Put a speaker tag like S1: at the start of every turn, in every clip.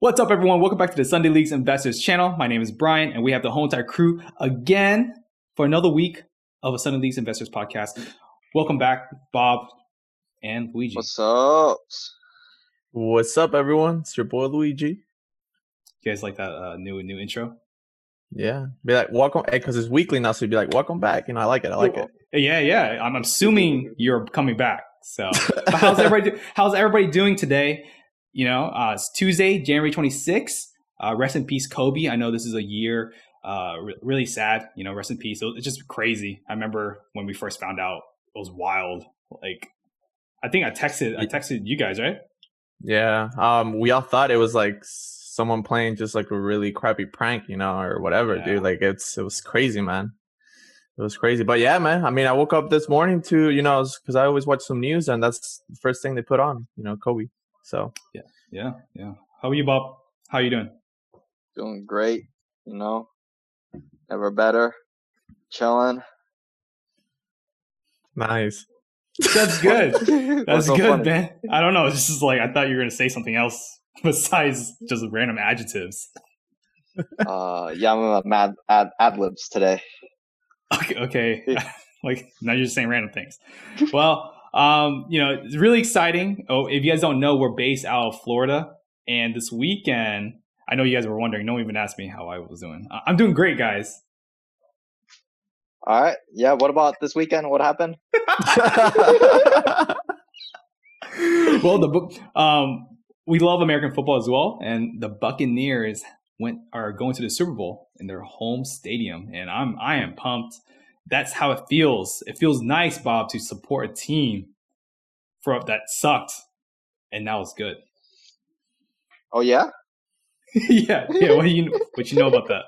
S1: What's up, everyone? Welcome back to the Sunday Leagues Investors channel. My name is Brian, and we have the whole entire crew again for another week of a Sunday Leagues Investors podcast. Welcome back, Bob and Luigi.
S2: What's up?
S3: What's up, everyone? It's your boy Luigi.
S1: You guys like that uh, new new intro?
S3: Yeah, be like welcome because it's weekly now, so you'd be like welcome back. You know, I like it. I like it.
S1: Yeah, yeah. I'm assuming you're coming back. So, but how's everybody? do- how's everybody doing today? You know, uh, it's Tuesday, January 26th. Uh, rest in peace, Kobe. I know this is a year uh, re- really sad. You know, rest in peace. It's just crazy. I remember when we first found out. It was wild. Like, I think I texted. I texted you guys, right?
S3: Yeah. Um, we all thought it was like someone playing just like a really crappy prank, you know, or whatever,
S1: Yeah.
S3: dude. Like it's it was crazy, man. It was crazy, but yeah, man. I mean, I woke up this morning to you know because I always watch some news, and that's the first thing they put on, you know, Kobe. So
S1: Yeah, yeah. Yeah. How are you, Bob? How are you doing?
S2: Doing great, you know. Never better. Chilling.
S3: nice.
S1: That's good. That's
S2: so
S1: good,
S2: funny?
S1: man. I don't know. It's just like I thought you were gonna say something else besides just random adjectives.
S2: Uh, yeah, I'm mad ad ad libs today.
S1: Okay, okay. like now you're just saying random things. Well, um, you know, it's really exciting. Oh, if you guys don't know, we're based out of Florida, and this weekend, I know you guys were wondering. No one even asked me how I was doing. I'm doing great, guys.
S2: All right. Yeah. What about this weekend? What happened?
S1: well, the book. Um, we love American football as well, and the Buccaneers went are going to the Super Bowl in their home stadium, and I'm I am pumped. That's how it feels. It feels nice, Bob, to support a team for that sucked, and now it's good.
S2: Oh yeah,
S1: yeah, yeah. What do you what you know about that?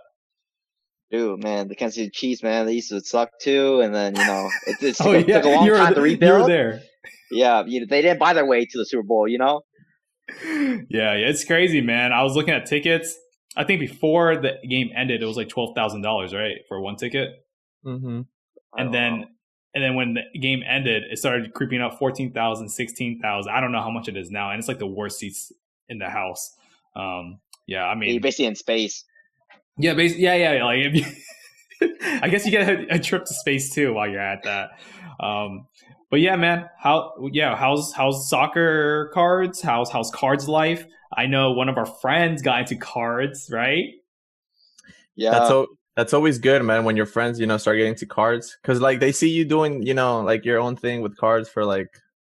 S2: dude, man, the Kansas City Chiefs, man, they used to suck too, and then you know it, it oh, took,
S1: Oh
S2: a-
S1: yeah,
S2: took a long
S1: you were,
S2: time to
S1: th- you were
S2: rebuild.
S1: there.
S2: Yeah, you, they didn't buy their way to the Super Bowl, you know.
S1: Yeah, yeah, it's crazy, man. I was looking at tickets. I think before the game ended, it was like twelve thousand dollars, right, for one ticket.
S3: Hmm
S1: and then
S2: know.
S1: and then when the game ended it started creeping up 14,000 16,000 I don't know how much it is now and it's like the worst seats in the house. Um yeah I
S2: you're
S1: mean
S2: basically in space.
S1: yeah basically yeah yeah like if you, I guess you get a, a trip to space too while you're at that. Um but yeah man how yeah how's how's soccer cards? How's how's cards life? I know one of our friends got into cards right?
S2: Yeah.
S3: That's o- that's always good, man. When your friends, you know, start getting to cards, because like they see you doing, you know, like your own thing with cards for like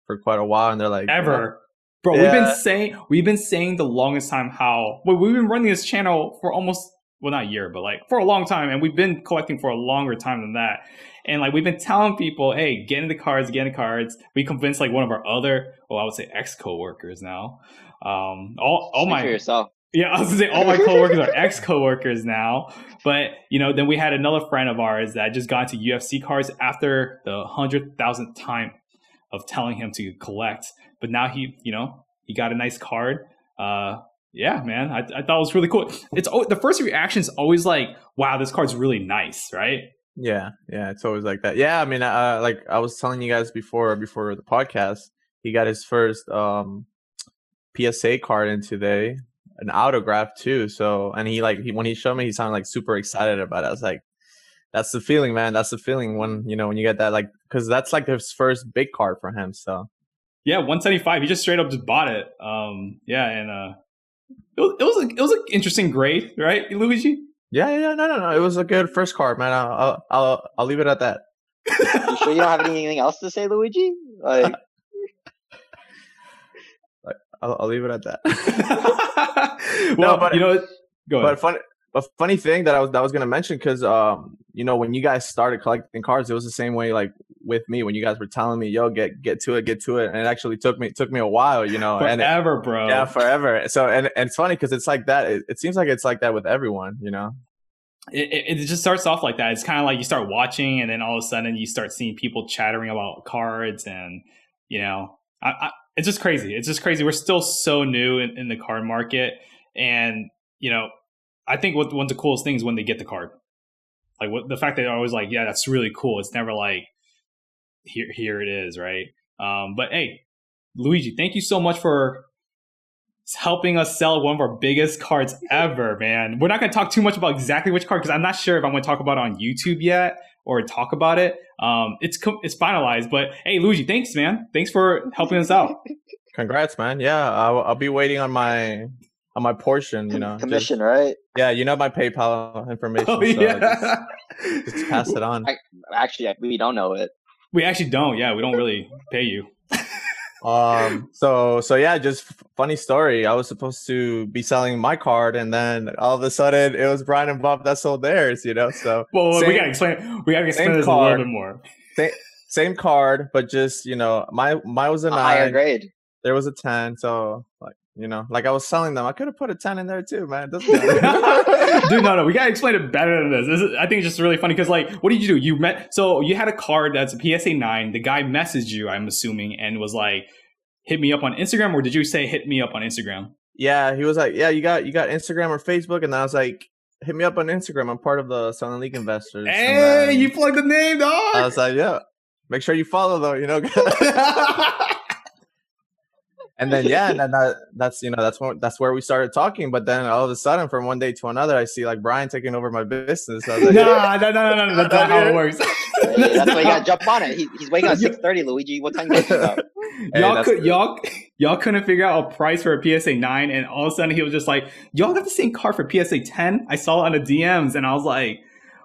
S3: for quite a while, and they're like, you know,
S1: ever. Bro, we've been saying we've been saying the longest time how well, we've been running this channel for almost well not a year, but like for a long time, and we've been collecting for a longer time than that. And like we've been telling people, hey, get into cards, get into cards. We convinced like one of our other, well, I would say ex coworkers now. Um, all all
S2: Speak
S1: my
S2: for yourself.
S1: Yeah, I was gonna say all my coworkers are ex coworkers now. But you know, then we had another friend of ours that just got into UFC cards after the hundred thousandth time of telling him to collect. But now he, you know, he got a nice card. Uh, yeah, man, I, I thought it was really cool. It's al- the first reaction is always like, "Wow, this card's really nice," right?
S3: Yeah, yeah, it's always like that. Yeah, I mean, uh, like I was telling you guys before before the podcast, he got his first um PSA card in today, an autograph too. So, and he like he, when he showed me, he sounded like super excited about it. I was like, "That's the feeling, man. That's the feeling when you know when you get that like because that's like his first big card for him." So,
S1: Yeah, one seventy five. He just straight up just bought it. Um, yeah, and uh, it was it was, a, it was an interesting grade, right, Luigi?
S3: yeah, yeah, yeah, no, no, no, it was a good first card, man. I'll I'll I'll, I'll leave it at that.
S2: You sure you don't have anything else to say, Luigi? Like,
S3: I'll, I'll leave it at that.
S1: well,
S3: but-
S1: you know, go ahead.
S3: But funny, a funny thing that I was that I was gonna mention because um you know when you guys started collecting cards, it was the same way like with me when you guys were telling me, "Yo, get get to it, get to it," and it actually took me took me a while, you know, and it-
S1: Forever, bro.
S3: yeah, forever. So and and it's funny because it's like that. It, it seems like it's like that with everyone, you know.
S1: it, it, it just starts off like that. It's kind of like you start watching, and then all of a sudden you start seeing people chattering about cards, and you know, I, I, it's just crazy. It's just crazy. We're still so new in, in the card market, and you know, I think what one of the coolest things when they get the card, like what the fact that they're always like, yeah, that's really cool. It's never like here, here it is, right? Um, but hey, Luigi, thank you so much for helping us sell one of our biggest cards ever, man. We're not going to talk too much about exactly which card because I'm not sure if I'm going to talk about it on YouTube yet or talk about it. Um, it's it's finalized, but hey, Luigi, thanks, man. Thanks for helping us out.
S3: Congrats, man. Yeah, I'll, I'll be waiting on my on my portion. You know,
S2: commission,
S3: just,
S2: right?
S3: Yeah, you know my PayPal information.
S1: Oh
S3: so
S1: yeah.
S3: just, just pass it on.
S2: I- Actually, we don't know it.
S1: we actually don't. Yeah, we don't really pay you.
S3: Um. So so yeah, just funny story. I was supposed to be selling my card, and then all of a sudden it was Brian and Bob that sold theirs. You know, so
S1: Well, we
S3: Same-
S1: gotta explain. We gotta explain
S3: same
S1: this a little
S3: card.
S1: bit more.
S3: same card, but just you know, my my was a
S2: A higher
S3: nine.
S2: grade.
S3: There was a ten. So like you know, like I was selling them, I could have put a ten in there too, man.
S1: Dude, no, no, we gotta explain it better than this. this is, I think it's just really funny because, like, what did you do? You met, so you had a card that's a PSA nine. The guy messaged you, I'm assuming, and was like, "Hit me up on Instagram," or did you say, "Hit me up on Instagram"?
S3: yeah, he was like, yeah, you got you got Instagram or Facebook, and then I was like, hit me up on Instagram. I'm part of the Selling League investors. And
S1: Hey,
S3: then
S1: you plugged the name, dog.
S3: I was like, yeah. Make sure you follow though, you know. and then yeah, and then that, that's you know that's when, that's where we started talking. But then all of a sudden, from one day to another, I see like Brian taking over my business. I was like,
S1: nah, no, no, no, no, that's not how it works.
S2: That's why you gotta jump on it. He, he's waking up at six thirty, Luigi. What time you waking up?
S3: Hey,
S1: y'all could
S3: good.
S1: y'all y'all couldn't figure out a price for a PSA nine, and all of a sudden he was just like, "Y'all got the same car for PSA ten." I saw it on the DMs, and I was like,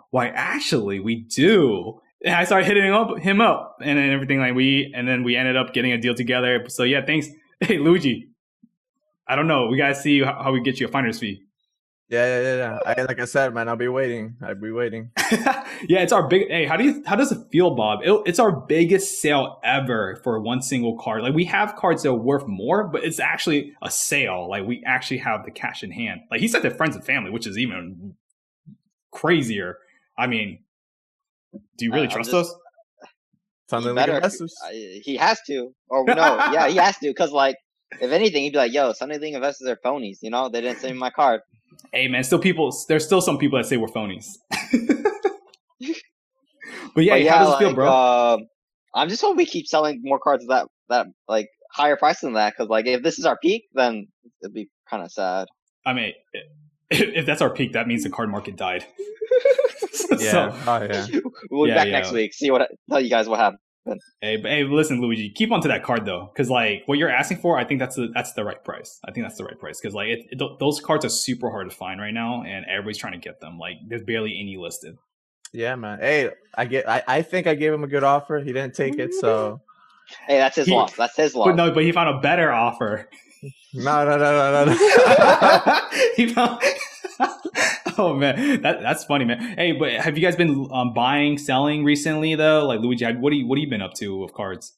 S1: "Why? Actually, we do." And I started hitting him up, him up, and then everything like we, and then we ended up getting a deal together. So yeah, thanks. Hey, Luigi. I don't know. We gotta see how, how we get you a finder's fee.
S3: yeah, yeah, yeah. yeah. I, like I said, man, I'll be waiting. I'll be waiting.
S1: yeah, it's our big. Hey, how do you? How does it feel, Bob? It, it's our biggest sale ever for one single card. Like we have cards that are worth more, but it's actually a sale. Like we actually have the cash in hand. Like he said to friends and family, which is even crazier. I mean, do you really
S2: I'm
S1: trust
S2: just-
S1: us?
S3: Something
S2: He
S3: like
S2: better.
S3: investors.
S2: He has to, or no, yeah, he has to, because like, if anything, he'd be like, "Yo, Sunday League investors are phonies." You know, they didn't send me my card.
S1: Hey, man, still people. There's still some people that say we're phonies. but yeah,
S2: But
S1: how does it feel, bro?
S2: um, I'm just hoping we keep selling more cards that that like higher price than that, because like if this is our peak, then it'd be kind of sad.
S1: I mean, if, if that's our peak, that means the card market died.
S3: Yeah.
S1: So,
S3: oh yeah.
S2: we'll be
S1: Yeah,
S2: back
S1: yeah.
S2: next week. See what tell you guys what happened.
S1: Hey, but hey, listen, Luigi, keep on to that card though, because like what you're asking for, I think that's the that's the right price. I think that's the right price because like it, it, those cards are super hard to find right now, and everybody's trying to get them. Like there's barely any listed.
S3: Yeah, man. Hey, I get. I, I think I gave him a good offer. He didn't take it, so
S2: Hey, that's his
S1: He-
S2: loss. That's his loss.
S1: But no, but he found a better offer.
S3: No, no, no, no, no. no.
S1: he found. oh man, that that's funny, man. Hey, but have you guys been um, buying, selling recently though? Like Luigi, what do you what have you been up to with cards?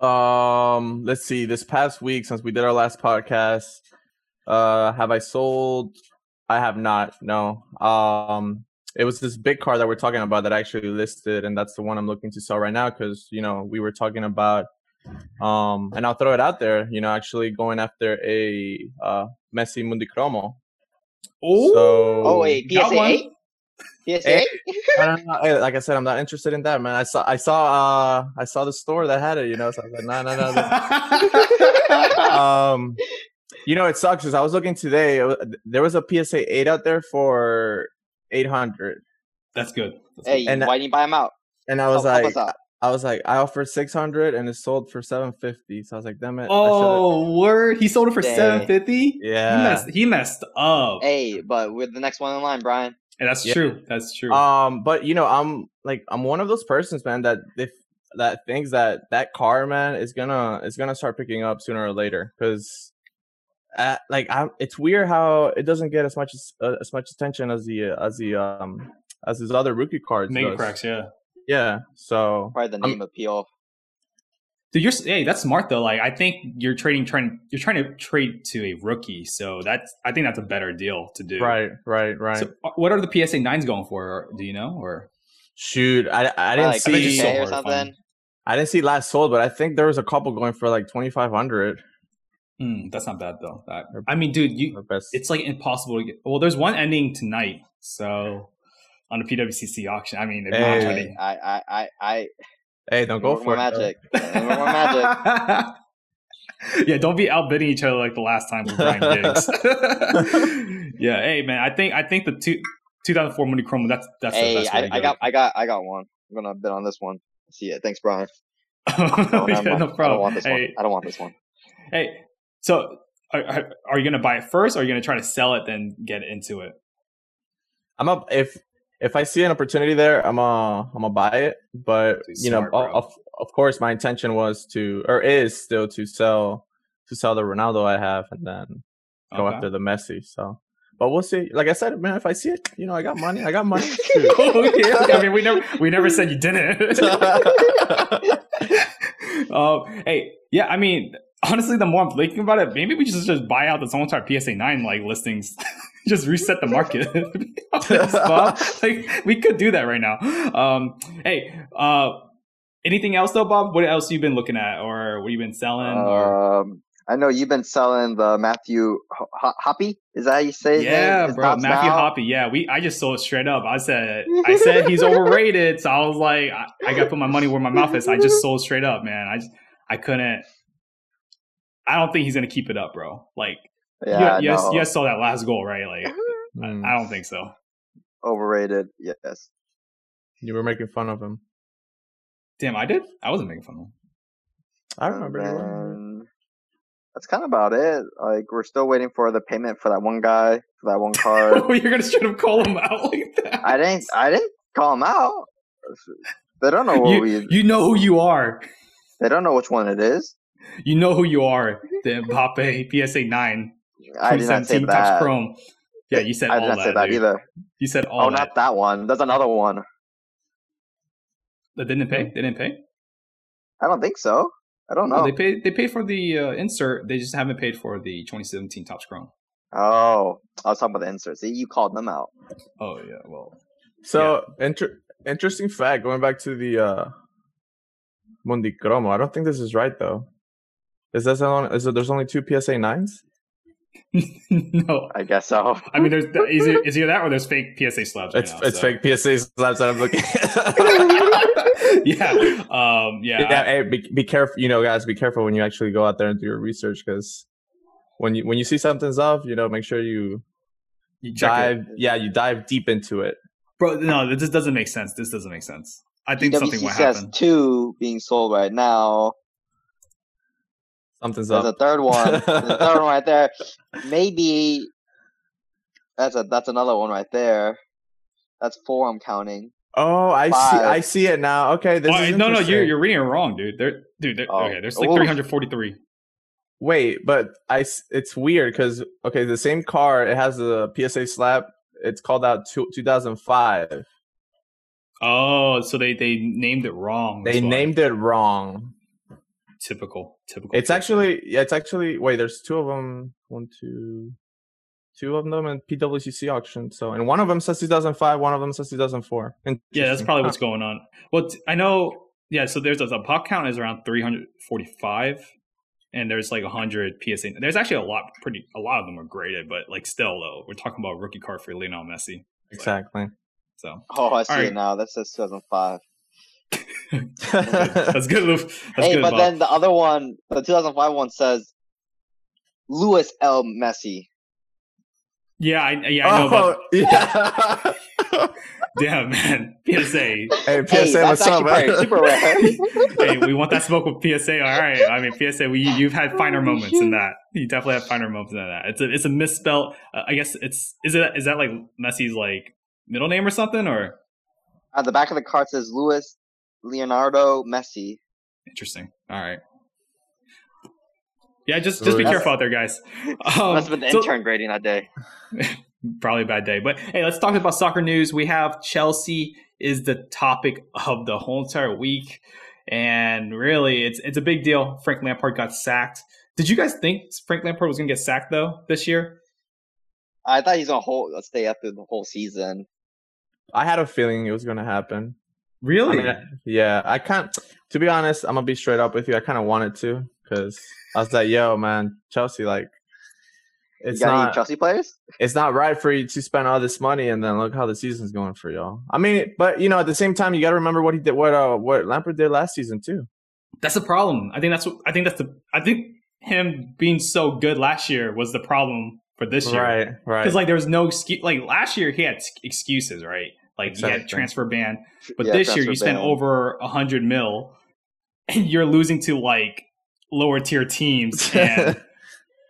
S3: Um, let's see. This past week, since we did our last podcast, uh, have I sold? I have not. No. Um, it was this big car that we're talking about that I actually listed, and that's the one I'm looking to sell right now because you know we were talking about. Um, and I'll throw it out there. You know, actually going after a uh Messi Mundicromo.
S1: Oh,
S3: So
S2: oh wait,
S1: got
S2: PSA. PSA
S3: I don't know. Like I said, I'm not interested in that, man. I saw, I saw, uh, I saw the store that had it. You know, so I was like, no, no, no. no. um, you know, it sucks because I was looking today. it wa- There was a PSA eight out there for eight hundred,
S1: That's good. That's
S2: Hey,
S3: And-
S2: why didn't you buy them out?
S3: and I was
S2: Help- help
S3: like,
S2: us out.
S3: I was like, I offered six hundred, and it sold for seven fifty. So I was like, damn it. I
S1: Oh, word! He sold it for seven fifty.
S3: Yeah.
S1: he messed. He messed up.
S2: Hey, but we're the next one in line, Brian.
S1: And that's
S3: Yeah.
S1: true. That's true.
S3: Um, but you know, I'm like, I'm one of those persons, man, that if that thinks that that car, man, is gonna is gonna start picking up sooner or later, because. Uh, like I'm, it's weird how it doesn't get as much as uh, as much attention as the uh, as the um as his other rookie cards.
S1: Mega
S3: does.
S1: cracks, yeah.
S3: Yeah. So
S2: Probably the
S3: I'm-
S2: name appeal.
S1: Dude, you're hey, that's smart though. Like, I think you're trading, trying, you're trying to trade to a rookie, so that's, I think that's a better deal to do.
S3: right, right, right.
S1: So, uh, what are the PSA nines going for? Or, do you know? Or
S3: Shoot, I I didn't
S2: like
S1: I
S3: see
S1: so
S2: or
S1: hard to find.
S2: something.
S3: I didn't see last sold, but I think there was a couple going for like twenty five hundred.
S1: Hmm, that's not bad though. That I mean, dude, you
S3: Best.
S1: it's like impossible to get. Well, there's one ending tonight, so on the PWCC auction. I mean, they're
S3: Hey.
S1: trading.
S2: I, I, I, I.
S3: hey, don't go for it.
S2: magic. More magic.
S1: yeah, don't be outbidding each other like the last time with Brian Diggs. yeah, hey man, I think I think the two, 2004 Mundicromo that's that's the best way
S2: I,
S1: to
S2: I got, I got, I got one. I'm gonna bid on this one. See it. Thanks, Brian.
S1: yeah,
S2: No, never
S1: no
S2: mind. I don't want this one.
S1: Hey,
S2: I don't want this one.
S1: hey, so are, are, are you gonna buy it first, or are you gonna try to sell it then get into it?
S3: I'm up if if I see an opportunity there, I'm uh I'm gonna buy it. But you know,
S1: smart,
S3: of of course, my intention was to or is still to sell to sell the Ronaldo I have and then go
S1: Okay.
S3: after the Messi. So, but we'll see. Like I said, man, if I see it, you know, I got money. I got money.
S1: Okay, okay. I mean, we never we never said you didn't. um, hey, yeah, I mean, honestly, the more I'm thinking about it, maybe we just just buy out this whole entire PSA nine like listings, just reset the market. Bob. like we could do that right now. Um, hey, uh, anything else though, Bob? What else you been looking at, or what you been selling? or...
S2: Um, I know you've been selling the Matthew Ho- Hoppe. Is that how you say?
S1: Yeah,
S2: His
S1: bro, Matthew
S2: now?
S1: Hoppe. Yeah, we. I just sold it straight up. I said, I said he's overrated. So I was like, I, I got to put my money where my mouth is. I just sold straight up, man. I just, I couldn't. I don't think he's gonna keep it up, bro. Like,
S2: Yeah,
S1: you, you, guys,
S2: no,
S1: you guys saw that last goal, right? Like,
S3: Mm,
S1: I don't think so.
S2: overrated. Yes.
S3: you were making fun of him.
S1: Damn, I did. I wasn't making fun of him.
S3: I
S2: And
S3: remember. you were.
S2: that's kind of about it. Like we're still waiting for the payment for that one guy for that one card.
S1: You're gonna straight up call him out like that.
S2: I didn't. I didn't call him out. They don't know what
S1: you,
S2: we.
S1: you know who you are.
S2: They don't know which one it is.
S1: You know who you are. The Mbappe PSA nine.
S2: I did not say
S1: 2017 Topps
S2: that.
S1: Chrome. Yeah, you said
S2: I
S1: all
S2: did not
S1: that.
S2: say that
S1: dude.
S2: either.
S1: You said all
S2: Oh,
S1: that.
S2: not that one. There's another one.
S1: That didn't pay. They didn't pay.
S2: I don't think so. I don't
S1: No,
S2: know.
S1: they paid. They paid for the uh, insert. They just haven't paid for the 2017 Topps Chrome.
S2: Oh, I was talking about the inserts. See, you called them out.
S1: Oh yeah, well,
S3: So inter- interesting fact. Going back to the uh, Mundicromo, I don't think this is right though. Is that only, is it, there's only two PSA nines?
S1: No.
S2: I guess so.
S1: I mean, there's is it is either that or there's fake PSA slabs. Right
S3: It's
S1: now,
S3: it's
S1: so.
S3: fake PSA slabs that I'm looking.
S1: yeah. Um. Yeah.
S3: yeah, hey, be, be careful. You know, guys, be careful when you actually go out there and do your research because when you when you see something's off, you know, make sure you
S1: you check it.
S3: dive. Yeah, you dive deep into it.
S1: bro. No, this doesn't make sense. This doesn't make sense. I think something
S2: PWC
S1: will happen.
S2: two being sold right now.
S3: Something's
S2: There's a third one. There's a third one right there. Maybe that's a that's another one right there. That's four. I'm counting.
S3: Oh, I see. I see it now. Okay, this
S1: Oh,
S3: is
S1: no, no, you're you're reading wrong, dude. There, dude. There,
S2: Oh.
S1: Okay, there's like
S2: Oof.
S1: 343.
S3: Wait, but I it's weird because okay, the same car it has a PSA slap. It's called out two, 2005.
S1: Oh, so they they named it wrong.
S3: They named it wrong.
S1: Typical, typical.
S3: It's actually yeah, it's actually wait. There's two of them. One, two, two of them in PWCC auction. So and one of them says 2005. One of them says 2004.
S1: And Yeah, that's probably
S3: Huh.
S1: what's going on. Well, t- I know. Yeah, so there's a, the pop count is around 345, and there's like 100 PSA. There's actually a lot, pretty a lot of them are graded, but like still though, we're talking about rookie card for Lionel Messi.
S3: exactly.
S1: So
S2: Oh, I see
S1: Alright.
S2: it now. That says 2005.
S1: That's good, Lou. That's
S2: hey,
S1: good,
S2: but
S1: Bob.
S2: then the other one, the 2005 one says Louis L. Messi.
S1: yeah, I, yeah, I know about.
S3: oh, yeah.
S1: Damn, man, PSA.
S3: hey,
S2: Hey,
S3: PSA,
S2: that's
S3: what's up, man?
S2: super rare.
S1: hey, we want that smoke with PSA. All right. I mean, PSA, we, you've had finer moments than that. You definitely have finer moments than that. It's a it's a misspelled. Uh, I guess it's is it is that like Messi's like middle name or something or
S2: At the back of the card says Louis Leonardo Messi.
S1: interesting. All right. Yeah, just just be
S3: Louis.
S1: careful out there, guys. Um,
S2: Must have been the
S1: so-
S2: intern grading that day.
S1: probably a bad day. But hey, let's talk about soccer news. We have Chelsea is the topic of the whole entire week, and really, it's it's a big deal. Frank Lampard got sacked. Did you guys think Frank Lampard was going to get sacked though this year?
S2: I thought he's gonna hold, stay after the whole season.
S3: I had a feeling it was gonna happen. I
S1: Really?
S3: mean, I- yeah, I can't. To be honest, I'm gonna be straight up with you. I kind of wanted to because I was like, "Yo, man, Chelsea, like,
S2: You
S3: it's
S2: any
S3: not,
S2: Chelsea players?
S3: it's not right for you to spend all this money and then look how the season's going for y'all." I mean, but you know, at the same time, you got to remember what he did, what uh, what Lampard did last season too.
S1: that's the problem. I think that's what I think that's the I think him being so good last year was the problem for this year.
S3: Right, right.
S1: Because like there was no excuse. Like last year he had excuses, right? Like he had transfer ban, but
S2: Yeah,
S1: this year you spent over a hundred mil, and you're losing to like lower tier teams. And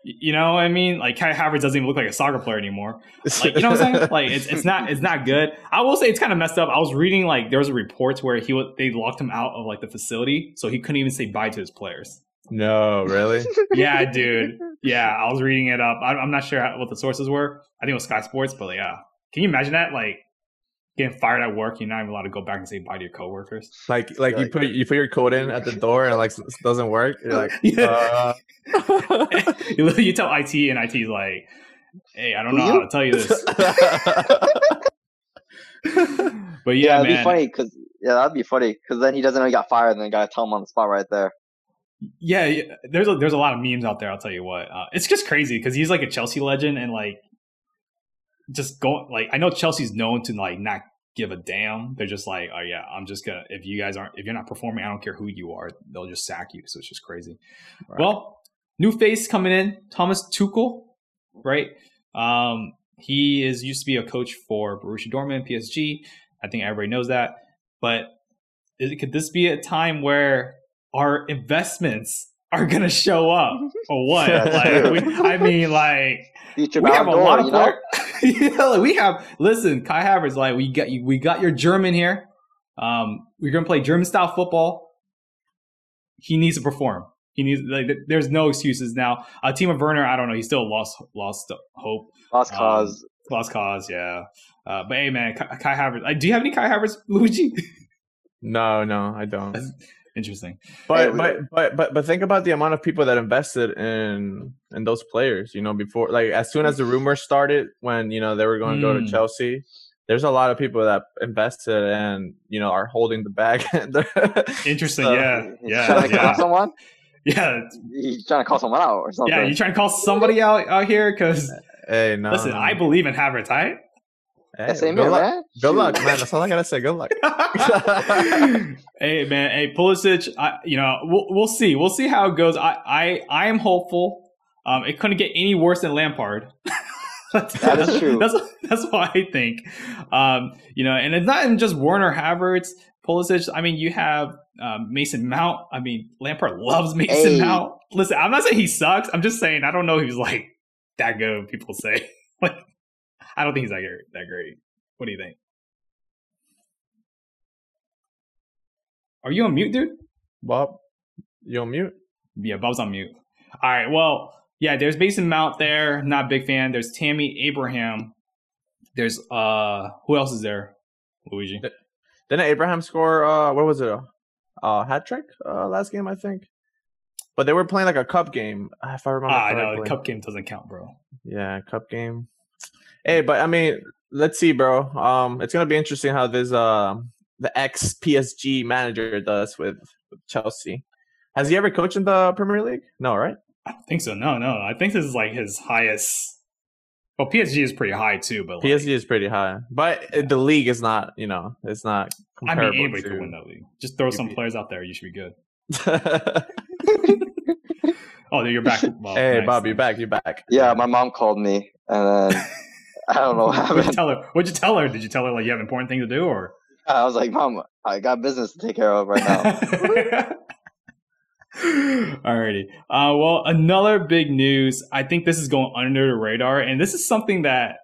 S1: you know, what I mean, like Kai Havertz doesn't even look like a soccer player anymore. Like you know what I'm saying? Like it's it's not it's not good. I will say it's kind of messed up. I was reading like there was reports where he wa- they locked him out of like the facility, so he couldn't even say bye to his players.
S3: no, really?
S1: Yeah, dude. Yeah, I was reading it up. I, I'm not sure how, what the sources were. I think it was Sky Sports, but yeah, can you imagine that? Like getting fired at work, you're not even allowed to go back and say bye to your coworkers.
S3: Like, like you
S2: Like-
S3: put you put your code in at the door and like s- doesn't work. You're like,
S1: Yeah.
S3: uh,
S1: you, you tell IT, and IT's like, "Hey, I don't know
S2: You?
S1: how to tell you this." But
S2: Yeah,
S1: yeah,
S2: it'd be funny because yeah, that'd be funny because then he doesn't know he got fired, and then gotta tell him on the spot right there.
S1: Yeah, yeah, there's a, there's a lot of memes out there. I'll tell you what, uh, it's just crazy because he's like a Chelsea legend and like just going like I know Chelsea's known to like not give a damn. They're just like, oh yeah, I'm just gonna if you guys aren't if you're not performing, I don't care who you are, they'll just sack you. So it's just crazy.
S3: Right.
S1: Well, new face coming in, Thomas Tuchel, right? Um, he is used to be a coach for Borussia Dortmund, PSG. I think everybody knows that, but is, could this be a time where our investments are gonna show up or what? Like, we, I mean, like
S2: Future
S1: we have a
S2: d'Or,
S1: lot of
S2: you know?
S1: yeah, like, we have. Listen, Kai Havertz, like we got you. We got your German here. Um, we're gonna play German style football. He needs to perform. He needs. Like, there's no excuses now. Uh, Timo Werner, I don't know. He still lost lost hope.
S2: Lost
S1: Um,
S2: cause.
S1: Lost cause. Yeah. Uh, but hey, man, Kai, Kai Havertz. Uh, do you have any Kai Havertz, Luigi?
S3: no, no, I don't.
S1: Interesting.
S3: But
S2: Hey,
S3: but but but but think about the amount of people that invested in in those players. You know, before like as soon as the rumors started, when you know they were going to go to
S1: Mm.
S3: Chelsea, there's a lot of people that invested and you know are holding the bag.
S1: Interesting.
S3: So,
S1: yeah. Yeah.
S2: trying to call
S1: Yeah.
S2: someone.
S1: Yeah.
S2: He's trying to call someone out or something.
S1: Yeah. You trying to call somebody out out here? Because
S3: hey, no.
S1: listen,
S3: no.
S1: I believe in Havertz. Right?
S3: Hey,
S2: Yeah, same
S3: good luck.
S2: man.
S3: Good luck, man. That's all I gotta say. Good luck.
S1: hey man, hey Pulisic, I, you know we'll we'll see, we'll see how it goes. I I, I am hopeful. Um, it couldn't get any worse than Lampard. that's,
S2: That is true.
S1: That's that's what I think. Um, you know, and it's not even just Werner Havertz, Pulisic. I mean, you have um, Mason Mount. I mean, Lampard loves Mason
S2: Hey.
S1: Mount. Listen, I'm not saying he sucks. I'm just saying I don't know if he's like that good. People say like I don't think he's that great. That great. What do you think? Are you on mute, dude?
S3: Bob, you on mute?
S1: Yeah, Bob's on mute. All right. Well, yeah, there's Mason Mount there. Not a big fan. There's Tammy Abraham. There's uh who else is there? Luigi.
S3: Didn't Abraham score? Uh, what was it? A uh, hat trick uh, last game, I think. But they were playing like a cup game, if I remember
S1: Ah, I know
S3: correctly.
S1: the cup game doesn't count, bro.
S3: Yeah, cup game. Hey, but I mean, let's see, bro. Um, it's gonna be interesting how this uh the ex PSG manager does with, with Chelsea. Has he ever coached in the Premier League? No, right?
S1: I think so. No, no. I think this is like his highest. Well, PSG is pretty high too, but like,
S3: PSG is pretty high, but uh the league is not. You know, it's not.
S1: I mean,
S3: Comparable
S1: anybody
S3: to-
S1: could win that league. Just throw some
S3: UP.
S1: players out there. You should be good. Oh, you're back. Bob.
S3: hey,
S1: Nice,
S3: Bob, you
S1: nice.
S3: back? You're back?
S2: Yeah, my mom called me, and then I don't know what
S1: What'd you
S2: happened.
S1: tell her? What'd you tell her? Did you tell her like you have important thing to do, or?
S2: I was like, Mom, I got business to take care of right now.
S1: Alrighty. Uh, well, another big news. I think this is going under the radar, and this is something that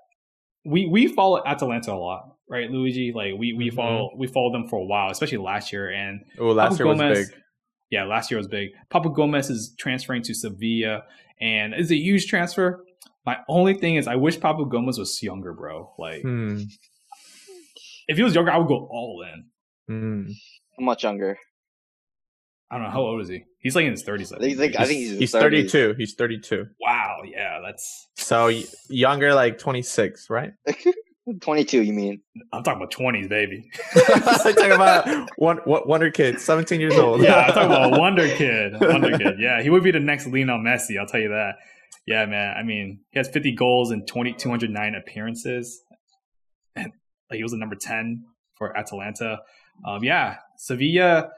S1: we we follow Atalanta a lot, right, Luigi? Like we we
S3: Mhm.
S1: follow we followed them for a while, especially last year. And
S3: Oh, last
S1: Papu
S3: year was big.
S1: yeah, last year was big. Papu Gomez is transferring to Sevilla, and it's a huge transfer. My only thing is, I wish Papu Gomez was younger, bro. Like,
S3: Hmm.
S1: if he was younger, I would go all in.
S3: Hmm.
S2: How much younger?
S1: I don't know how old is he? He's like in his thirties.
S2: I think, I think he's, in
S3: He's 32. He's 32.
S1: Wow, yeah, that's.
S3: So younger, like 26, right?
S2: 22, you mean?
S1: I'm talking about twenties, baby.
S3: I'm talking about one, one Wonder Kid, 17 years old.
S1: yeah, I'm talking about a wonder kid. Wonder kid. Yeah, he would be the next Lionel Messi. I'll tell you that. Yeah, man. I mean, he has 50 goals and 20, 209 appearances. And like he was the number 10 for Atalanta. Um, yeah, Sevilla.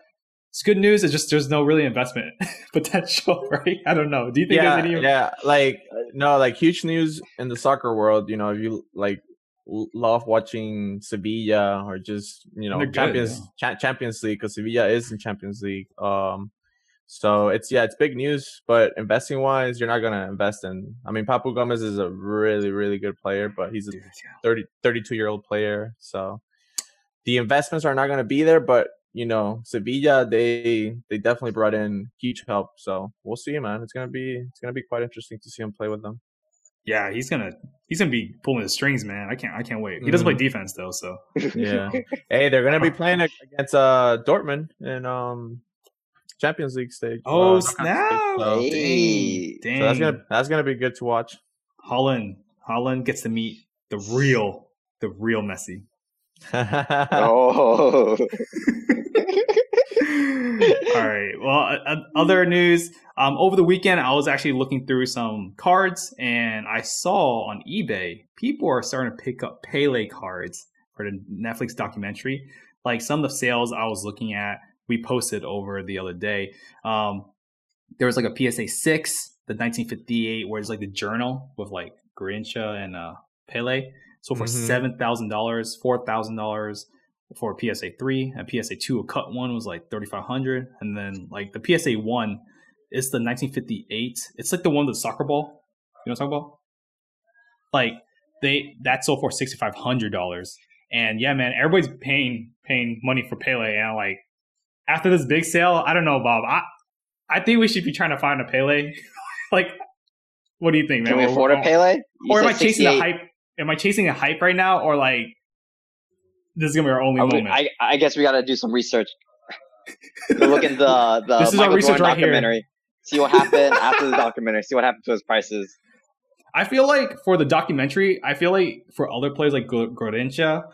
S1: it's good news. It's just there's no really investment potential, right? I don't know. Do you think
S3: yeah,
S1: there's any?
S3: yeah, like no, like huge news in the soccer world. You know, if you like love watching Sevilla or just you know
S1: They're good,
S3: Champions cha- Champions League because Sevilla is in Champions League. Um, so it's yeah, it's big news. But investing wise, you're not gonna invest in. I mean, Papu Gomez is a really really good player, but he's a
S1: Dude,
S3: 30, 32 year old player. So the investments are not going to be there, but you know, Sevilla, they they definitely brought in huge help. So we'll see, man. It's gonna be it's gonna be quite interesting to see him play with them.
S1: Yeah, he's gonna he's gonna be pulling the strings, man. I can't I can't wait. He doesn't play
S3: Mhm.
S1: defense though, so
S3: Yeah. hey, they're gonna be playing against uh Dortmund in um Champions League stage.
S1: Oh
S3: uh,
S1: snap!
S3: stage. So,
S1: Dang, dang.
S3: so that's gonna that's gonna be good to watch.
S1: Haaland Haaland gets to meet the real the real Messi.
S2: Oh.
S1: All right. Well, uh, uh, other news. Um, over the weekend, I was actually looking through some cards, and I saw on eBay people are starting to pick up Pele cards for the Netflix documentary. Like some of the sales I was looking at, we posted over the other day. Um, there was like a PSA six, the 1958, where it's like the journal with like Garrincha and uh, Pele. So for
S3: Mhm.
S1: seven thousand dollars, four thousand dollars for a PSA three, and PSA two, a cut one was like thirty five hundred, and then like the PSA one is the 1958. It's like the one with the soccer ball. You know what I'm talking about? Like they that sold for sixty five hundred dollars, and yeah, man, everybody's paying paying money for Pele, and I'm like after this big sale, I don't know, Bob. I I think we should be trying to find a Pele. like, what do you think, man?
S2: Can we afford a Pele? You
S1: or am I chasing the hype? Am I chasing a hype right now, or like this is gonna be our only
S2: Are we-
S1: moment?
S2: I, I guess we got to do some research. Look in the the
S1: This is our research right here.
S2: documentary. See what happened after the documentary. See what happened to his prices.
S1: I feel like for the documentary, I feel like for other players like Garrincha,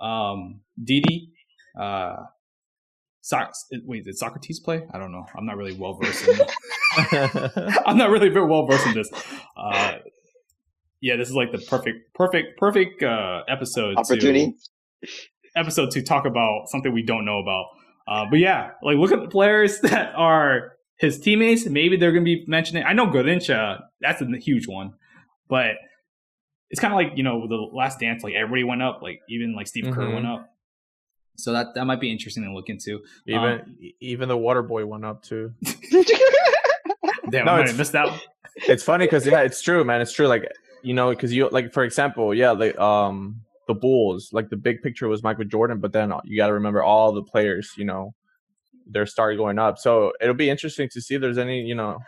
S1: um, Didi, uh, Soc- wait, did Socrates play? I don't know. I'm not really well versed. in I'm not really very well versed in this. Uh, yeah, this is like the perfect, perfect, perfect uh, episode.
S2: Opportunity.
S1: To, episode to talk about something we don't know about. Uh, but yeah, like look at the players that are his teammates. Maybe they're going to be mentioning. I know Garrincha, that's a huge one, but it's kind of like you know the Last Dance. Like everybody went up. Like even like Steve Kerr
S3: Mhm.
S1: went up. So that that might be interesting to look into.
S3: even e- even the water boy went up too.
S1: Damn,
S3: No,
S1: I might
S3: it's-
S1: have missed out.
S3: it's funny because yeah, it's true, man. It's true. Like you know, because you like for example, yeah, like um the Bulls, like the big picture was Michael Jordan, but then you got to remember all the players. You know, their star going up. So it'll be interesting to see if there's any, you know,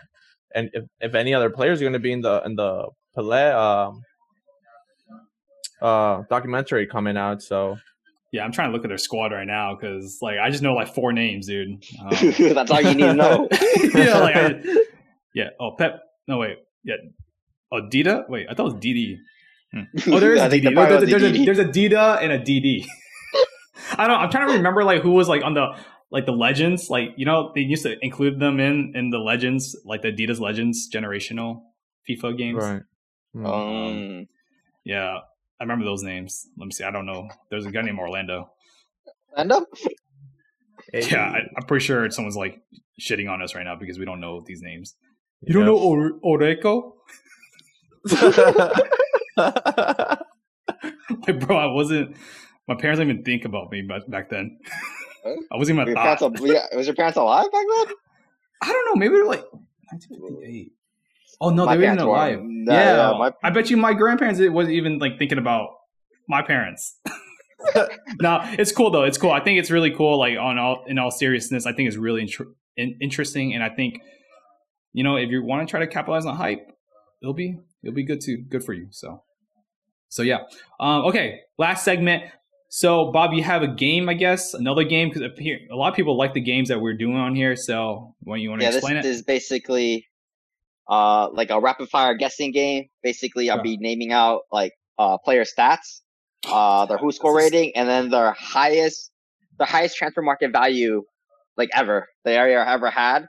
S3: and if, if any other players are going to be in the in the Pelé um uh documentary coming out. So
S1: Yeah, I'm trying to look at their squad right now because like I just know like four names, dude. Um,
S2: That's all you need to know.
S1: yeah, like I, yeah. Oh, Pep. No, wait. Yeah. Oh, Dida. Wait, I thought it was Didi. Hmm. Oh, there is
S2: I
S1: a
S2: think
S1: Didi.
S2: the part
S1: There's,
S2: was
S1: a, there's, a,
S2: Didi.
S1: there's a Dida and a Didi. I don't. I'm trying to remember like who was like on the like the legends. Like you know they used to include them in in the legends, like the Adidas Legends generational FIFA games.
S3: right. Hmm.
S2: Um,
S1: Yeah, I remember those names. Let me see. I don't know. There's a guy named Orlando.
S2: end up.
S1: Yeah, I, I'm pretty sure someone's like shitting on us right now because we don't know these names. You don't know or- Oreco? Like, bro, I wasn't. My parents didn't even think about me back, back then. I wasn't
S2: Were
S1: even
S2: your
S1: a
S2: parents,
S1: thought.
S2: al- was your parents alive back then?
S1: I don't know. Maybe they're like 1958. Oh no,
S2: My
S1: they were even
S2: parents were-
S1: alive.
S2: no,
S1: yeah,
S2: yeah, my-
S1: I bet you my grandparents it wasn't even like thinking about my parents. no, it's cool though. It's cool. I think it's really cool. Like on all in all seriousness, I think it's really intr- in- interesting, and I think you know if you want to try to capitalize on hype, it'll be it'll be good to good for you. So, so yeah. Um, okay, last segment. So Bob, you have a game, I guess, another game
S2: uh like a rapid fire guessing game. Basically, I'll be naming out like uh player stats, uh their
S1: WhoScored
S2: rating, and then their highest their highest transfer market value like ever the area ever had.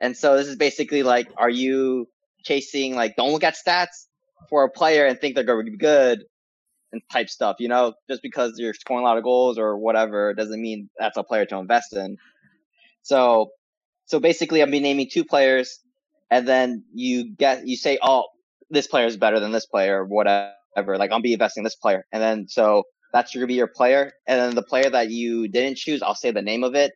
S2: And so this is basically like, are you chasing like don't look at stats for a player and think they're going to be good and type stuff, you know, just because you're scoring a lot of goals or whatever doesn't mean that's a player to invest in. So, so basically, I'm be naming two players, and then you get you say, oh, this player is better than this player, or whatever. Like I'll be investing in this player, and then so that's gonna be your player, and then the player that you didn't choose, I'll say the name of it,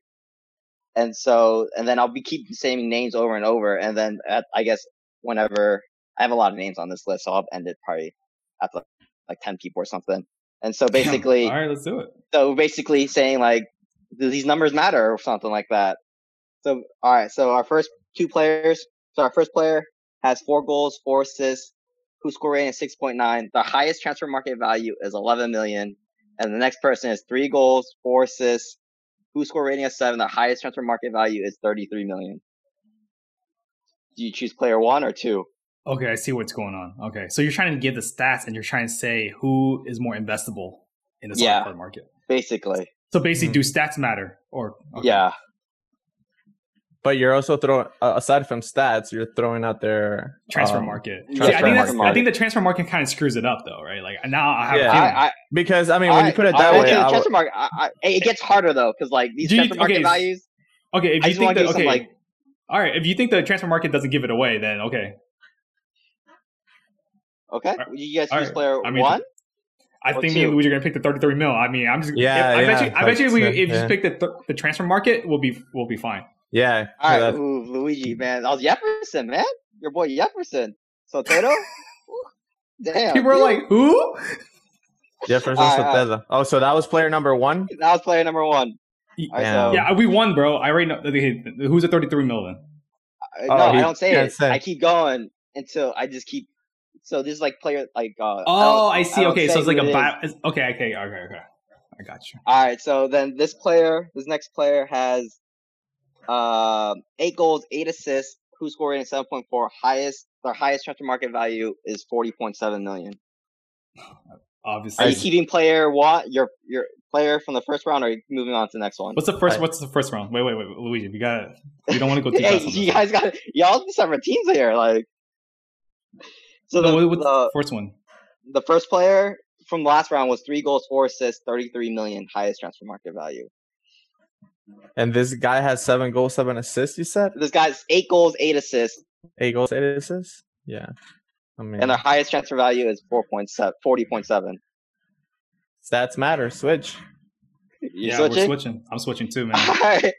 S2: and so and then I'll be keep saying names over and over, and then at, I guess whenever I have a lot of names on this list, so I'll end it probably at like, like ten people or something. And so basically,
S1: all right, let's do it.
S2: so basically saying like do these numbers matter or something like that. So all right, so our first two players. So our first player has four goals, four assists, WhoScored rating is six point nine. The highest transfer market value is eleven million, and the next person has three goals, four assists, WhoScored rating is seven. The highest transfer market value is thirty three million. Do you choose player one or two?
S1: Okay, I see what's going on. Okay, so you're trying to give the stats and you're trying to say who is more investable in the
S2: Yeah.
S1: market.
S2: Basically,
S1: So basically,
S3: Mhm.
S1: do stats matter? Or okay.
S2: yeah.
S3: But you're also throwing uh, aside from stats, you're throwing out their
S1: transfer
S3: um,
S1: market.
S2: transfer
S1: See, I think that's. I think the transfer market kind of screws it up though, right? Like now I have
S3: Yeah.
S1: a feeling.
S2: I, I,
S3: Because I mean, when you put it that
S2: went
S3: way,
S2: the
S3: I w-
S2: transfer market. I, I, it gets harder though, because like these
S1: Do you-
S2: transfer market
S1: okay,
S2: values.
S1: okay, if you think that okay,
S2: some like
S1: all right, if you think the transfer market doesn't give it away, then okay.
S2: okay,
S1: Alright,
S2: you guys choose
S1: alright.
S2: player
S1: I mean,
S2: one.
S1: I
S2: Or
S1: think me and Luigi are gonna pick the 33 mil. I mean, I'm just
S3: Yeah,
S1: if- I bet you. I bet you if we
S3: like,
S1: if you just pick the th- the transfer market, we'll be we'll be fine.
S3: Yeah,
S2: All right,
S3: that-
S2: ooh, Luigi, man, that was Jefferson, man, your boy Jefferson. Soteldo. Damn,
S1: People are like, who?
S3: Jefferson
S2: Alright, alright.
S3: Soteldo. Oh, so that was player number one.
S2: that was player number one. Alright,
S3: Damn.
S2: so
S1: Yeah, we won, bro. I already know. Who's at 33 mil then?
S2: uh,
S3: Oh,
S2: no,
S3: he
S2: I don't say it.
S3: say.
S2: I keep going until I just keep. So this is like player like. uh
S1: Oh,
S2: don't-
S1: I see.
S2: don't
S1: okay, so it's like a
S2: it is.
S1: bio. Okay, okay, okay, okay. I got you.
S2: All right, so then this player, this next player has um eight goals, eight assists, WhoScored rating seven point four. Highest their highest transfer market value is forty point seven million.
S1: Obviously.
S2: Are you keeping player one your your player from the first round or are you moving on to the next one?
S1: What's the first?
S3: I-
S1: What's the first round? Wait, wait, wait, Luigi. We got. We don't want to go too
S2: hey, you guys got y'all separate teams here, like so
S1: No,
S2: the,
S1: what's
S2: the
S1: the first one?
S2: the first player from the last round was three goals, four assists, thirty three million, highest transfer market value.
S3: And this guy has seven goals, seven assists. You said
S2: This guy's eight goals, eight assists,
S3: eight goals, eight assists. Yeah, I mean,
S2: and their highest transfer value is 4.7, 40.7.
S3: stats matter. Switch.
S2: You
S1: yeah,
S2: switching?
S1: we're switching. I'm switching too, man.
S2: Alright.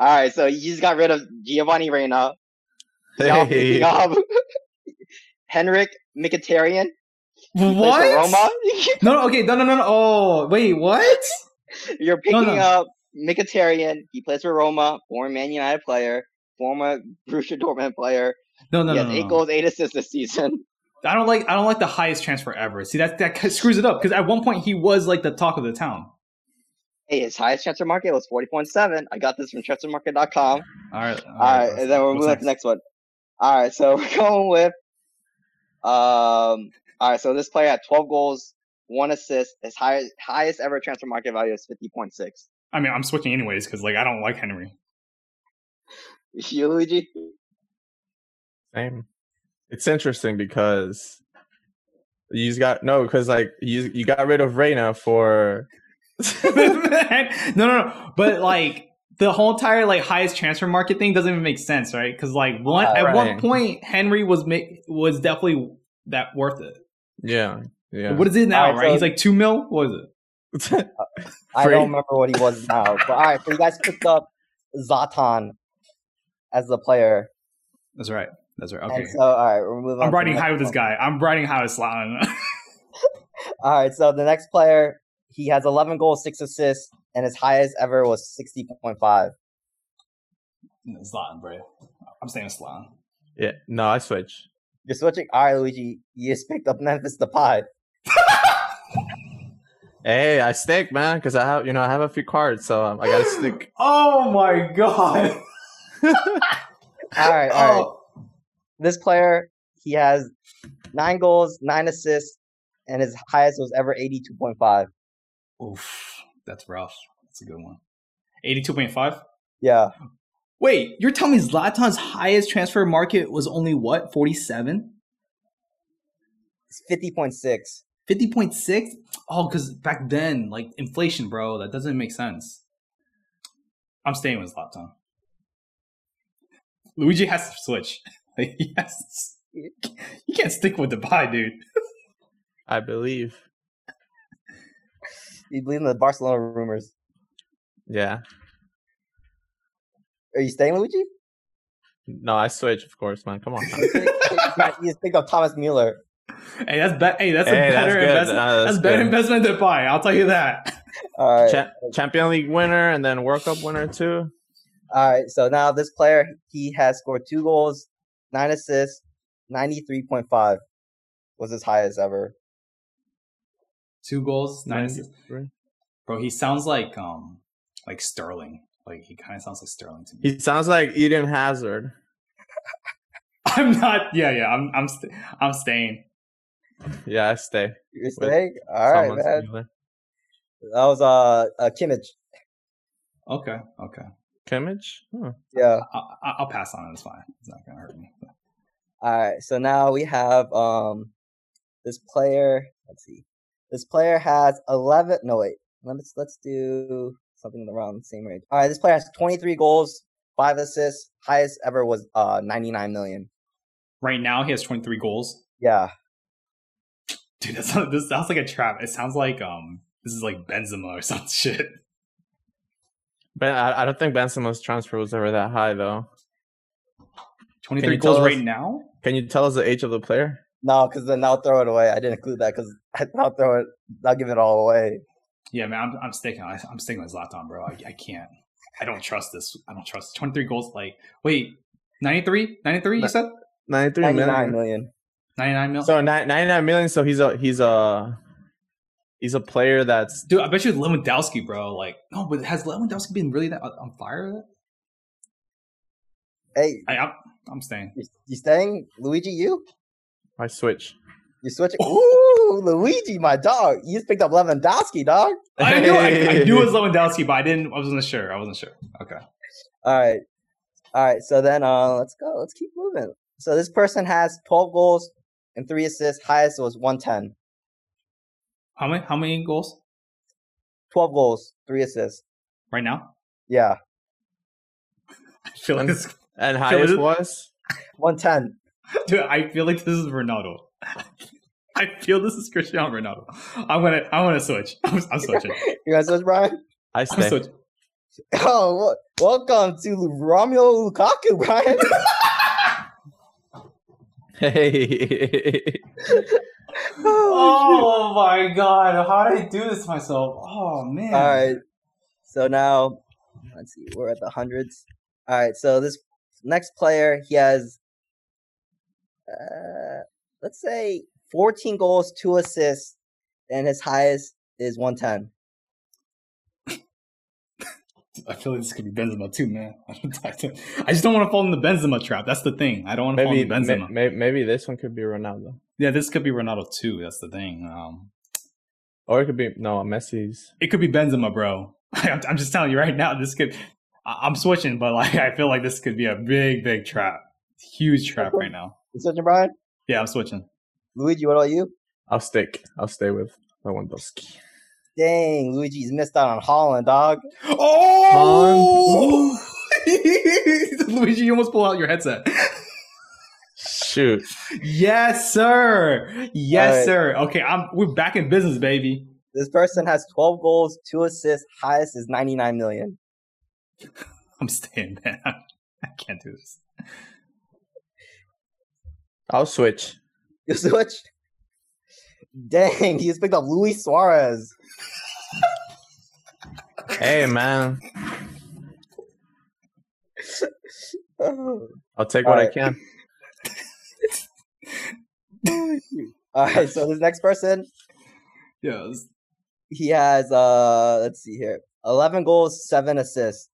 S2: Alright, so you just got rid of Giovanni Reyna. Y'all
S3: Hey.
S2: picking Henrikh Mkhitaryan. He plays for
S1: what?
S2: Roma.
S1: No, no, okay, no, no, no, no. Oh, wait, what?
S2: You're picking
S1: no.
S2: up Mkhitaryan. He plays for Roma, former Man United player, former Borussia Dortmund player.
S1: No, no, no.
S2: he
S1: no,
S2: has
S1: no,
S2: eight
S1: no.
S2: goals, eight assists this season.
S1: I don't like. I don't like the highest transfer ever. See, that that screws it up because at one point he was like the talk of the town.
S2: Hey, his highest transfer market was 40.7. I got this from transfermarkt.com.
S1: All right,
S2: All right, and then we're moving on to the next one. All right, so we're going with um. All right, so this player had 12 goals, one assist. His highest highest ever transfer market value is 50.6.
S1: I mean, I'm switching anyways because like I don't like Henry.
S2: You, Luigi?
S3: Same. It's interesting because you just got no because like you you got rid of Reyna for
S1: no, no, no. But like the whole entire like highest transfer market thing doesn't even make sense, right? Because like one
S3: Ah,
S1: at one point Henry was ma- was definitely that worth it.
S3: yeah yeah.
S1: What is it now?
S4: Alright,
S1: right?
S4: so-
S1: He's like two mil. What is it?
S4: I don't remember what he was now. But all right, so you guys picked up Zlatan as the player.
S1: That's right. That's right. Okay.
S4: And so, all right, we're moving.
S1: I'm
S4: to
S1: riding high with
S4: next
S1: this guy. I'm riding high with Zlatan.
S4: All right, so the next player, he has 11 goals, six assists, and his highest ever was 60.5.
S1: Zlatan, bro. I'm saying Zlatan.
S3: yeah no I switch.
S4: You're switching. All right, Luigi, you just picked up Memphis Depay.
S3: Hey, I stick man because I have you know I have a few cards so um, I gotta stick.
S1: Oh my god.
S4: All right, all right.
S1: Oh.
S4: This player, he has nine goals, nine assists, and his highest was ever 82.5.
S1: Oof. That's rough. That's a good one. 82.5?
S4: Yeah,
S1: Wait, you're telling me Zlatan's highest transfer market was only what? 47?
S4: it's 50.6.
S1: 50.6? Oh, because back then, like inflation, bro, that doesn't make sense. I'm staying with Zlatan. Luigi has to switch. Like, he has to, you can't stick with the pie, dude.
S3: I believe.
S2: You believe in the Barcelona rumors?
S3: Yeah.
S2: Are you staying, Luigi?
S3: No, I switch, of course, man. Come on. now.
S2: you just think of Thomas Mueller.
S1: Hey, that's be- hey, that's a
S3: Hey, that's
S1: better
S3: good.
S1: investment.
S3: Uh,
S1: that's
S3: that's
S1: better
S3: good.
S1: investment than pie. I'll tell you that.
S2: All right.
S3: Cha- Champion League winner and then World Cup winner too.
S2: All right. So now this player, he has scored two goals, nine assists, 93.5 was his highest ever.
S1: Two goals, nine assists.
S3: 93.
S1: Bro, he sounds like um like Sterling. Like he kind of sounds like Sterling to me.
S3: He sounds like Eden Hazard.
S1: I'm not. Yeah, yeah. I'm. I'm. St- I'm staying.
S3: Yeah, I stay.
S2: You're staying? All right, man.
S3: Mueller.
S2: That was uh, uh Kimmich.
S1: Okay. Okay.
S3: Kimmich? Huh.
S2: Yeah.
S1: I, I- I'll pass on it. It's fine. It's not gonna hurt me.
S2: All right. So now we have um this player. Let's see. This player has 11. No wait. Let's let's do something around the same range. All right. This player has 23 goals, five assists. Highest ever was uh 99 million.
S1: Right now, he has 23 goals.
S2: Yeah.
S1: Dude, that sounds, this sounds like a trap. It sounds like um, this is like Benzema or some shit.
S3: Ben, I, I don't think Benzema's transfer was ever that high though.
S1: 23 goals
S3: us-
S1: right now.
S3: Can you tell us the age of the player?
S2: No, because then I'll throw it away. I didn't include that because I'll throw it. I'll give it all away.
S1: Yeah, man, I'm, I'm sticking. I, I'm sticking with Zlatan, bro. I, I can't. I don't trust this. I don't trust 23 goals. Like, wait, 93, 93. You said
S3: 93
S2: 99
S3: million.
S2: million.
S1: 99 mil.
S3: So ni- 99 million. So he's a he's a he's a player that's
S1: Dude, I bet you Lewandowski, bro. Like, no, but has Lewandowski been really that on fire?
S2: Hey,
S1: I, I'm, I'm staying.
S2: you, you staying, Luigi? You?
S3: I switch.
S2: You switching? Ooh, Luigi, my dog. You just picked up Lewandowski, dog.
S1: I knew, I, I knew it was Lewandowski, but I didn't. I wasn't sure. I wasn't sure. Okay.
S2: All right. All right. So then uh let's go. Let's keep moving. So this person has 12 goals and three assists. Highest was 110.
S1: How many? How many goals
S2: 12 goals, three assists.
S1: right now?
S2: Yeah.
S1: I feel like this,
S3: And highest
S1: is-
S3: was
S2: 110.
S1: dude. I feel like this is Ronaldo. I feel this is Cristiano Ronaldo. I'm gonna. I'm gonna switch. I'm, I'm switching.
S2: You guys switch, Brian?
S3: I
S1: I'm
S3: stay.
S2: Oh, wel- welcome to Romelu Lukaku, Brian.
S3: Hey.
S1: Oh my god! How did I do this to myself? Oh man!
S2: All right. So now, let's see. We're at the hundreds. All right. So this next player, he has, uh, let's say, 14 goals, two assists, and his highest is 110.
S1: I feel like this could be Benzema too, man. I just don't want to fall in the Benzema trap. That's the thing. I don't want to fall
S3: maybe,
S1: in Benzema.
S3: may, maybe this one could be Ronaldo,
S1: Yeah, this could be Ronaldo too. That's the thing. Um,
S3: or it could be no Messi's.
S1: it could be Benzema, bro. I'm, I'm just telling you right now. This could. I- I'm switching, but like I feel like this could be a big, big trap. Huge trap right now.
S2: You switching, Brian?
S1: Yeah, I'm switching.
S2: Luigi, what about you?
S3: I'll stick. I'll stay with Lewandowski.
S2: Dang, Luigi's missed out on Haaland, dog.
S1: Oh, Luigi, you almost pull out your headset.
S3: Shoot.
S1: yes, sir. Yes,
S2: Alright.
S1: sir. Okay, I'm. We're back in business, baby.
S2: This person has 12 goals, two assists. Highest is 99 million.
S1: I'm staying, man. I can't do this.
S3: I'll switch.
S2: You switch? Dang, he just picked up Luis Suarez.
S3: Hey man, I'll take what I can.
S2: All right, so this next person,
S1: Yeah, it's-
S2: he has uh let's see here. 11 goals, 7 assists.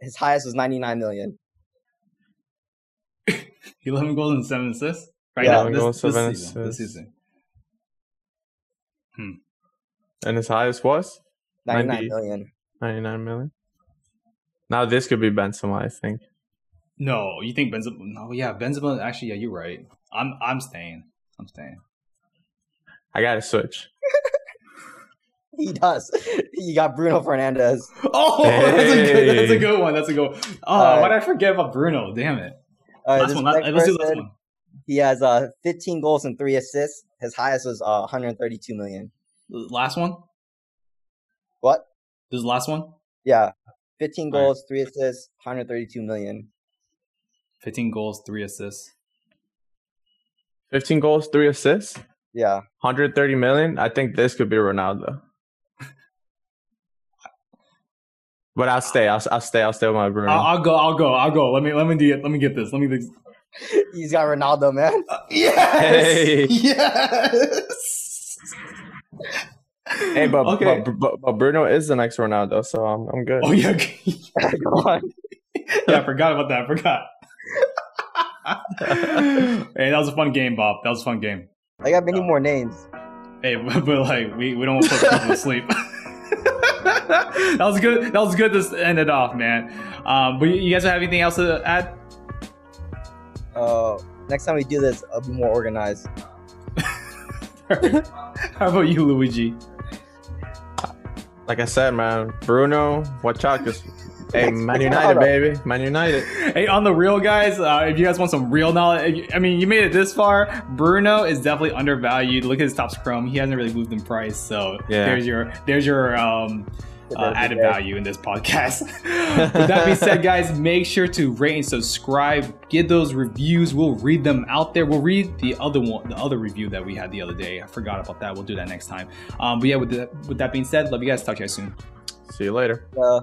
S2: His highest was 99 million.
S1: 11 goals and 7 assists. Right
S2: Yeah,
S1: now,
S3: 11
S1: this,
S3: goals,
S1: this
S3: seven
S1: season. This
S3: assists.
S1: season.
S3: And his highest was
S2: 99
S3: 90.
S2: million.
S3: 99 million. Now this could be Benzema, I think.
S1: No, you think Benzema? No, yeah, Benzema. Actually, yeah, you're right. I'm, I'm staying. I'm staying.
S3: I gotta switch.
S2: he does. You got Bruno Fernandes.
S1: Oh, that's a good. That's a good one. That's a good. One. Oh,
S2: Alright.
S1: why did I forget about Bruno? Damn it.
S2: All right,
S1: last
S2: this
S1: one. Last,
S2: next
S1: let's do last
S2: person,
S1: one.
S2: He has uh 15 goals and three assists. His highest was uh 132 million.
S1: Last one.
S2: What?
S1: This is the last one.
S2: Yeah, 15
S1: All right.
S2: goals, three assists, 132 million.
S1: 15 goals, three assists.
S3: 15 goals, three assists,
S2: Yeah,
S3: 130 million. I think this could be Ronaldo. But I'll stay. I'll, I'll stay. I'll stay with my Bruno.
S1: I'll, I'll go. I'll go. I'll go. Let me. Let me do it. Let me get this. Let me. Do,
S2: he's got Ronaldo, man.
S1: Uh, yes.
S3: Hey.
S1: Yes.
S3: Hey, but,
S1: okay.
S3: but, but but Bruno is the next Ronaldo, so I'm I'm good.
S1: oh yeah.
S2: Go
S1: yeah. I forgot about that. I forgot. hey, that was a fun game, Bob. That was a fun game.
S2: I got many more names.
S1: Hey, but, but like we, we don't want to put people to sleep. that was good. That was good to end it off, man. Um, but you, you guys have anything else to add?
S2: Uh, next time we do this, I'll be more organized.
S1: How about you, Luigi?
S3: Like I said, man, Bruno, watch out, cause hey, Man United, baby, Man United.
S1: Hey, on the real guys, uh, if you guys want some real knowledge, I mean, you made it this far. Bruno is definitely undervalued. Look at his top scrum; he hasn't really moved in price. So
S3: Yeah.
S1: there's your there's your um, uh, added value in this podcast. With that being said, guys, make sure to rate and subscribe. Get those reviews. We'll read them out there. We'll read the other one, the other review that we had the other day. I forgot about that. We'll do that next time. Um, but yeah, with that, with that being said, love you guys. Talk to you guys soon.
S3: See you later.
S2: Uh,